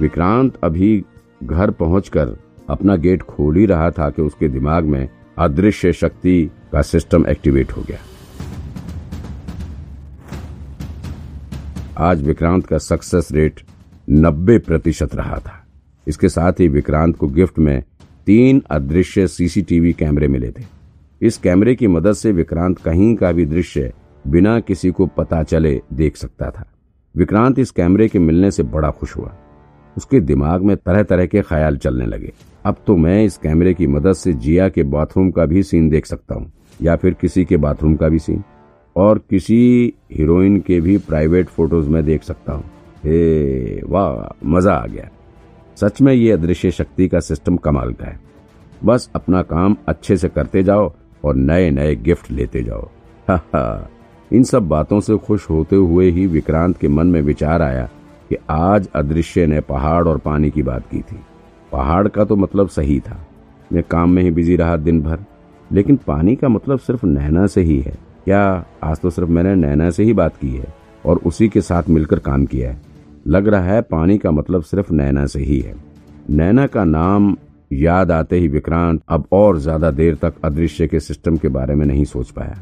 विक्रांत अभी घर पहुंचकर अपना गेट खोल ही रहा था कि उसके दिमाग में अदृश्य शक्ति का सिस्टम एक्टिवेट हो गया। आज विक्रांत का सक्सेस रेट 90 प्रतिशत रहा था। इसके साथ ही विक्रांत को गिफ्ट में तीन अदृश्य सीसीटीवी कैमरे मिले थे। इस कैमरे की मदद से विक्रांत कहीं का भी दृश्य बिना किसी को पता चले देख सकता था। विक्रांत इस कैमरे के मिलने से बड़ा खुश हुआ। उसके दिमाग में तरह तरह के ख्याल चलने लगे। अब तो मैं इस कैमरे की मदद से जिया के बाथरूम का भी सीन देख सकता हूँ, या फिर किसी के बाथरूम का भी सीन। और किसी हीरोइन के भी प्राइवेट फ़ोटोज़ में देख सकता हूँ। हे, वाह, मज़ा आ गया। सच में ये अदृश्य शक्ति का सिस्टम कमाल का है। बस अपना काम अच्छे से करते जाओ और नए नए गिफ्ट लेते जाओ। हा हा। इन सब बातों से खुश होते हुए ही विक्रांत के मन में विचार आया कि आज अदृश्य ने पहाड़ और पानी की बात की थी। पहाड़ का तो मतलब सही था। मैं काम में ही बिज़ी रहा दिन भर लेकिन पानी का मतलब सिर्फ़ नैना से ही है। क्या आज तो सिर्फ़ मैंने नैना से ही बात की है और उसी के साथ मिलकर काम किया है। लग रहा है पानी का मतलब सिर्फ़ नैना से ही है। नैना का नाम याद आते ही विक्रांत अब और ज़्यादा देर तक अदृश्य के सिस्टम के बारे में नहीं सोच पाया।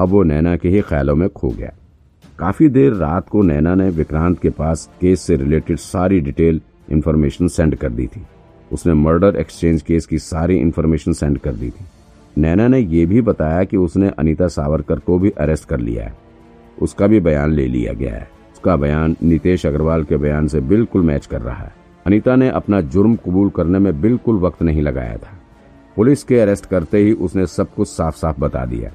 अब वो नैना के ही ख्यालों में खो गया। काफ़ी देर रात को नैना ने विक्रांत के पास केस से रिलेटेड सारी डिटेल इन्फॉर्मेशन सेंड कर दी थी। उसने मर्डर एक्सचेंज केस की सारी इन्फॉर्मेशन सेंड कर दी थी। नैना ने यह भी बताया कि उसने अनीता सावरकर को भी अरेस्ट कर लिया है। उसका भी बयान ले लिया गया है। उसका बयान नितेश अग्रवाल के बयान से बिल्कुल मैच कर रहा है। अनीता ने अपना जुर्म कबूल करने में बिल्कुल वक्त नहीं लगाया था। पुलिस के अरेस्ट करते ही उसने सब कुछ साफ़ साफ़ बता दिया।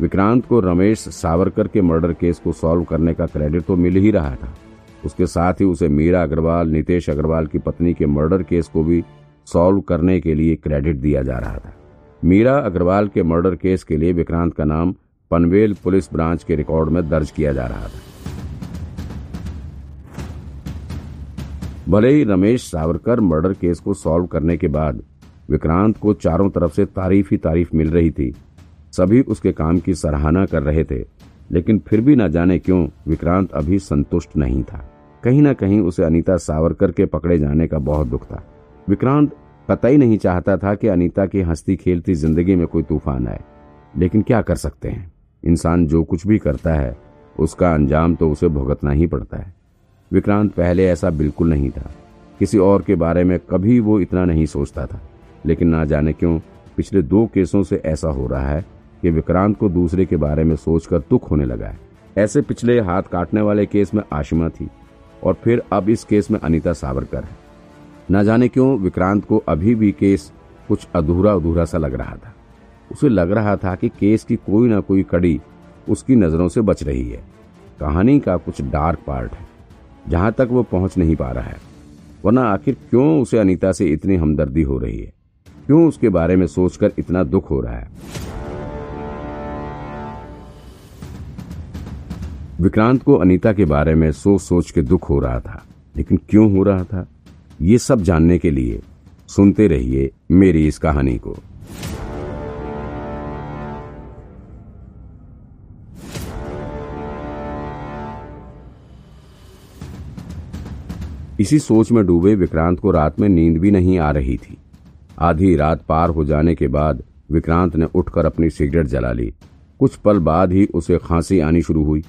विक्रांत को रमेश सावरकर के मर्डर केस को सॉल्व करने का क्रेडिट तो मिल ही रहा था। उसके साथ ही उसे मीरा अग्रवाल, नितेश अग्रवाल की पत्नी के मर्डर केस को भी सॉल्व करने के लिए क्रेडिट दिया जा रहा था। मीरा अग्रवाल के मर्डर केस के लिए विक्रांत का नाम पनवेल पुलिस ब्रांच के रिकॉर्ड में दर्ज किया जा रहा था। भले ही रमेश सावरकर मर्डर केस को सॉल्व करने के बाद विक्रांत को चारों तरफ़ से तारीफ़ ही तारीफ़ मिल रही थी सभी उसके काम की सराहना कर रहे थे, लेकिन फिर भी न जाने क्यों विक्रांत अभी संतुष्ट नहीं था। कहीं ना कहीं उसे अनीता सावरकर के पकड़े जाने का बहुत दुख था। विक्रांत कतई नहीं चाहता था कि अनीता की हंसती खेलती ज़िंदगी में कोई तूफ़ान आए। लेकिन क्या कर सकते हैं? इंसान जो कुछ भी करता है, उसका अंजाम तो उसे भुगतना ही पड़ता है। विक्रांत पहले ऐसा बिल्कुल नहीं था। किसी और के बारे में कभी वो इतना नहीं सोचता था। लेकिन ना जाने क्यों पिछले दो केसों से ऐसा हो रहा है कि विक्रांत को दूसरे के बारे में सोचकर दुख होने लगा है। ऐसे पिछले हाथ काटने वाले केस में आशिमा थी और फिर अब इस केस में अनिता सावरकर है। न जाने क्यों विक्रांत को अभी भी केस कुछ अधूरा अधूरा सा लग रहा था। उसे लग रहा था कि केस की कोई ना कोई कड़ी उसकी नज़रों से बच रही है। कहानी का कुछ डार्क पार्ट है, जहाँ तक वो पहुँच नहीं पा रहा है। वरना आखिर क्यों उसे अनीता से इतनी हमदर्दी हो रही है? क्यों उसके बारे में सोचकर इतना दुख हो रहा है? विक्रांत को अनीता के बारे में सोच सोच के दुख हो रहा था, लेकिन क्यों हो रहा था? ये सब जानने के लिए सुनते रहिए मेरी इस कहानी को। इसी सोच में डूबे विक्रांत को रात में नींद भी नहीं आ रही थी। आधी रात पार हो जाने के बाद विक्रांत ने उठकर अपनी सिगरेट जला ली। कुछ पल बाद ही उसे खांसी आनी शुरू हुई।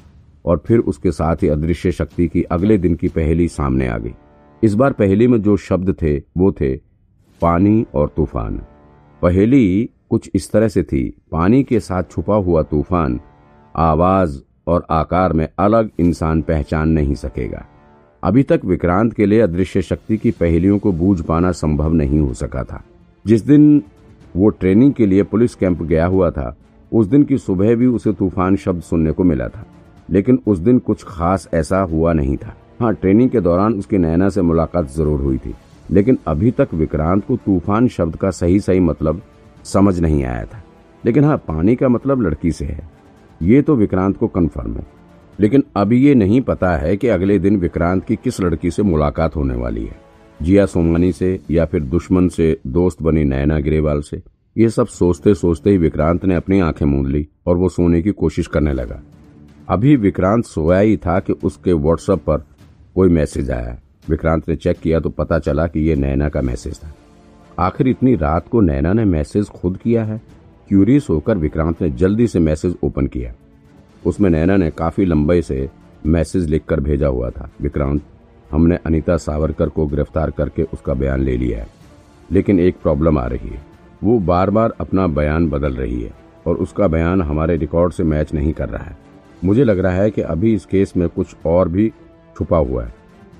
और फिर उसके साथ ही अदृश्य शक्ति की अगले दिन की पहली सामने आ गई। इस बार पहली में जो शब्द थे, वो थे पानी और तूफ़ान। पहली कुछ इस तरह से थी, पानी के साथ छुपा हुआ तूफ़ान, आवाज़ और आकार में अलग इंसान पहचान नहीं सकेगा। अभी तक विक्रांत के लिए अदृश्य शक्ति की पहेलियों को बूझ पाना संभव नहीं हो सका था। जिस दिन वो ट्रेनिंग के लिए पुलिस कैंप गया हुआ था, उस दिन की सुबह भी उसे तूफ़ान शब्द सुनने को मिला था। लेकिन उस दिन कुछ खास ऐसा हुआ नहीं था। हाँ ट्रेनिंग के दौरान उसकी नैना से मुलाकात ज़रूर हुई थी, लेकिन अभी तक विक्रांत को तूफ़ान शब्द का सही सही मतलब समझ नहीं आया था। लेकिन हाँ पानी का मतलब लड़की से है। ये तो विक्रांत को कन्फर्म है। लेकिन अभी ये नहीं पता है कि अगले दिन विक्रांत की किस लड़की से मुलाकात होने वाली है। जिया सोमानी से या फिर दुश्मन से, दोस्त बनी नैना गिरेवाल से। ये सब सोचते सोचते ही विक्रांत ने अपनी आँखें मूंद ली और वो सोने की कोशिश करने लगा। अभी विक्रांत सोया ही था कि उसके व्हाट्सएप पर कोई मैसेज आया। विक्रांत ने चेक किया तो पता चला कि यह नैना का मैसेज था। आखिर इतनी रात को नैना ने मैसेज खुद किया है? क्यूरियस होकर विक्रांत ने जल्दी से मैसेज ओपन किया। उसमें नैना ने काफ़ी लंबे से मैसेज लिखकर भेजा हुआ था। विक्रांत, हमने अनीता सावरकर को गिरफ़्तार करके उसका बयान ले लिया है, लेकिन एक प्रॉब्लम आ रही है। वो बार बार अपना बयान बदल रही है और उसका बयान हमारे रिकॉर्ड से मैच नहीं कर रहा है। मुझे लग रहा है कि अभी इस केस में कुछ और भी छुपा हुआ है।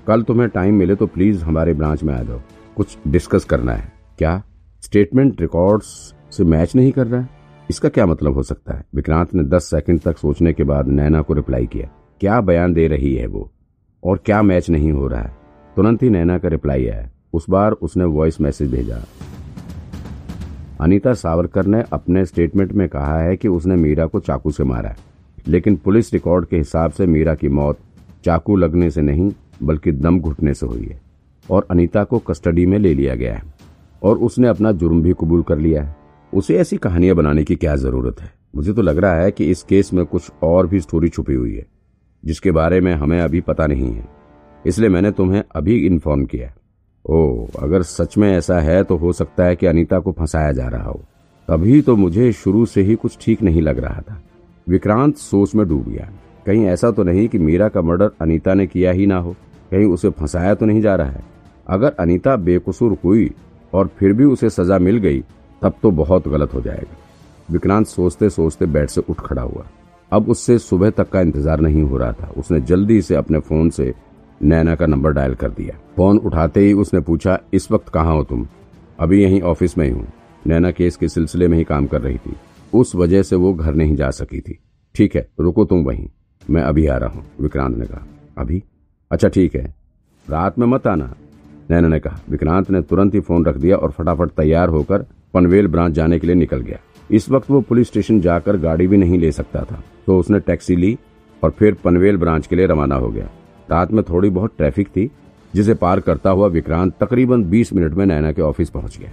कल तुम्हें टाइम मिले तो प्लीज़ हमारे ब्रांच में आ जाओ। कुछ डिस्कस करना है। क्या? स्टेटमेंट रिकॉर्ड्स से मैच नहीं कर रहा है? इसका क्या मतलब हो सकता है? विक्रांत ने 10 सेकंड तक सोचने के बाद नैना को रिप्लाई किया। क्या बयान दे रही है वो? और क्या मैच नहीं हो रहा है? तुरंत ही नैना का रिप्लाई आया। उस बार उसने वॉइस मैसेज भेजा। अनीता सावरकर ने अपने स्टेटमेंट में कहा है कि उसने मीरा को चाकू से मारा है। लेकिन पुलिस रिकॉर्ड के हिसाब से मीरा की मौत चाकू लगने से नहीं, बल्कि दम घुटने से हुई है और अनीता को कस्टडी में ले लिया गया है और उसने अपना जुर्म भी कबूल कर लिया है। उसे ऐसी कहानियाँ बनाने की क्या ज़रूरत है? मुझे तो लग रहा है कि इस केस में कुछ और भी स्टोरी छुपी हुई है, जिसके बारे में हमें अभी पता नहीं है। इसलिए मैंने तुम्हें अभी इन्फॉर्म किया ओ अगर सच में ऐसा है तो हो सकता है कि अनीता को फंसाया जा रहा हो। तभी तो मुझे शुरू से ही कुछ ठीक नहीं लग रहा था। विक्रांत सोच में डूब गया। कहीं ऐसा तो नहीं कि मीरा का मर्डर अनीता ने किया ही ना हो। कहीं उसे फंसाया तो नहीं जा रहा है। अगर अनीता बेकसूर हुई और फिर भी उसे सजा मिल गई, तब तो बहुत गलत हो जाएगा। विक्रांत सोचते सोचते बेड से उठ खड़ा हुआ। अब उससे सुबह तक का इंतज़ार नहीं हो रहा था। उसने जल्दी से अपने फ़ोन से नैना का नंबर डायल कर दिया। फ़ोन उठाते ही उसने पूछा, इस वक्त कहाँ हो तुम? अभी यहीं ऑफ़िस में ही हूँ। नैना केस के सिलसिले में ही काम कर रही थी। उस वजह से वो घर नहीं जा सकी थी। ठीक है, रुको तुम वहीं। मैं अभी आ रहा हूँ, विक्रांत ने कहा। अभी? अच्छा ठीक है। रात में मत आना। नैना ने कहा। विक्रांत ने तुरंत ही फ़ोन रख दिया और फटाफट तैयार होकर पनवेल ब्रांच जाने के लिए निकल गया। इस वक्त वो पुलिस स्टेशन जाकर गाड़ी भी नहीं ले सकता था तो उसने टैक्सी ली और फिर पनवेल ब्रांच के लिए रवाना हो गया। रात में थोड़ी बहुत ट्रैफ़िक थी, जिसे पार करता हुआ विक्रांत तकरीबन 20 मिनट में नैना के ऑफ़िस पहुँच गया।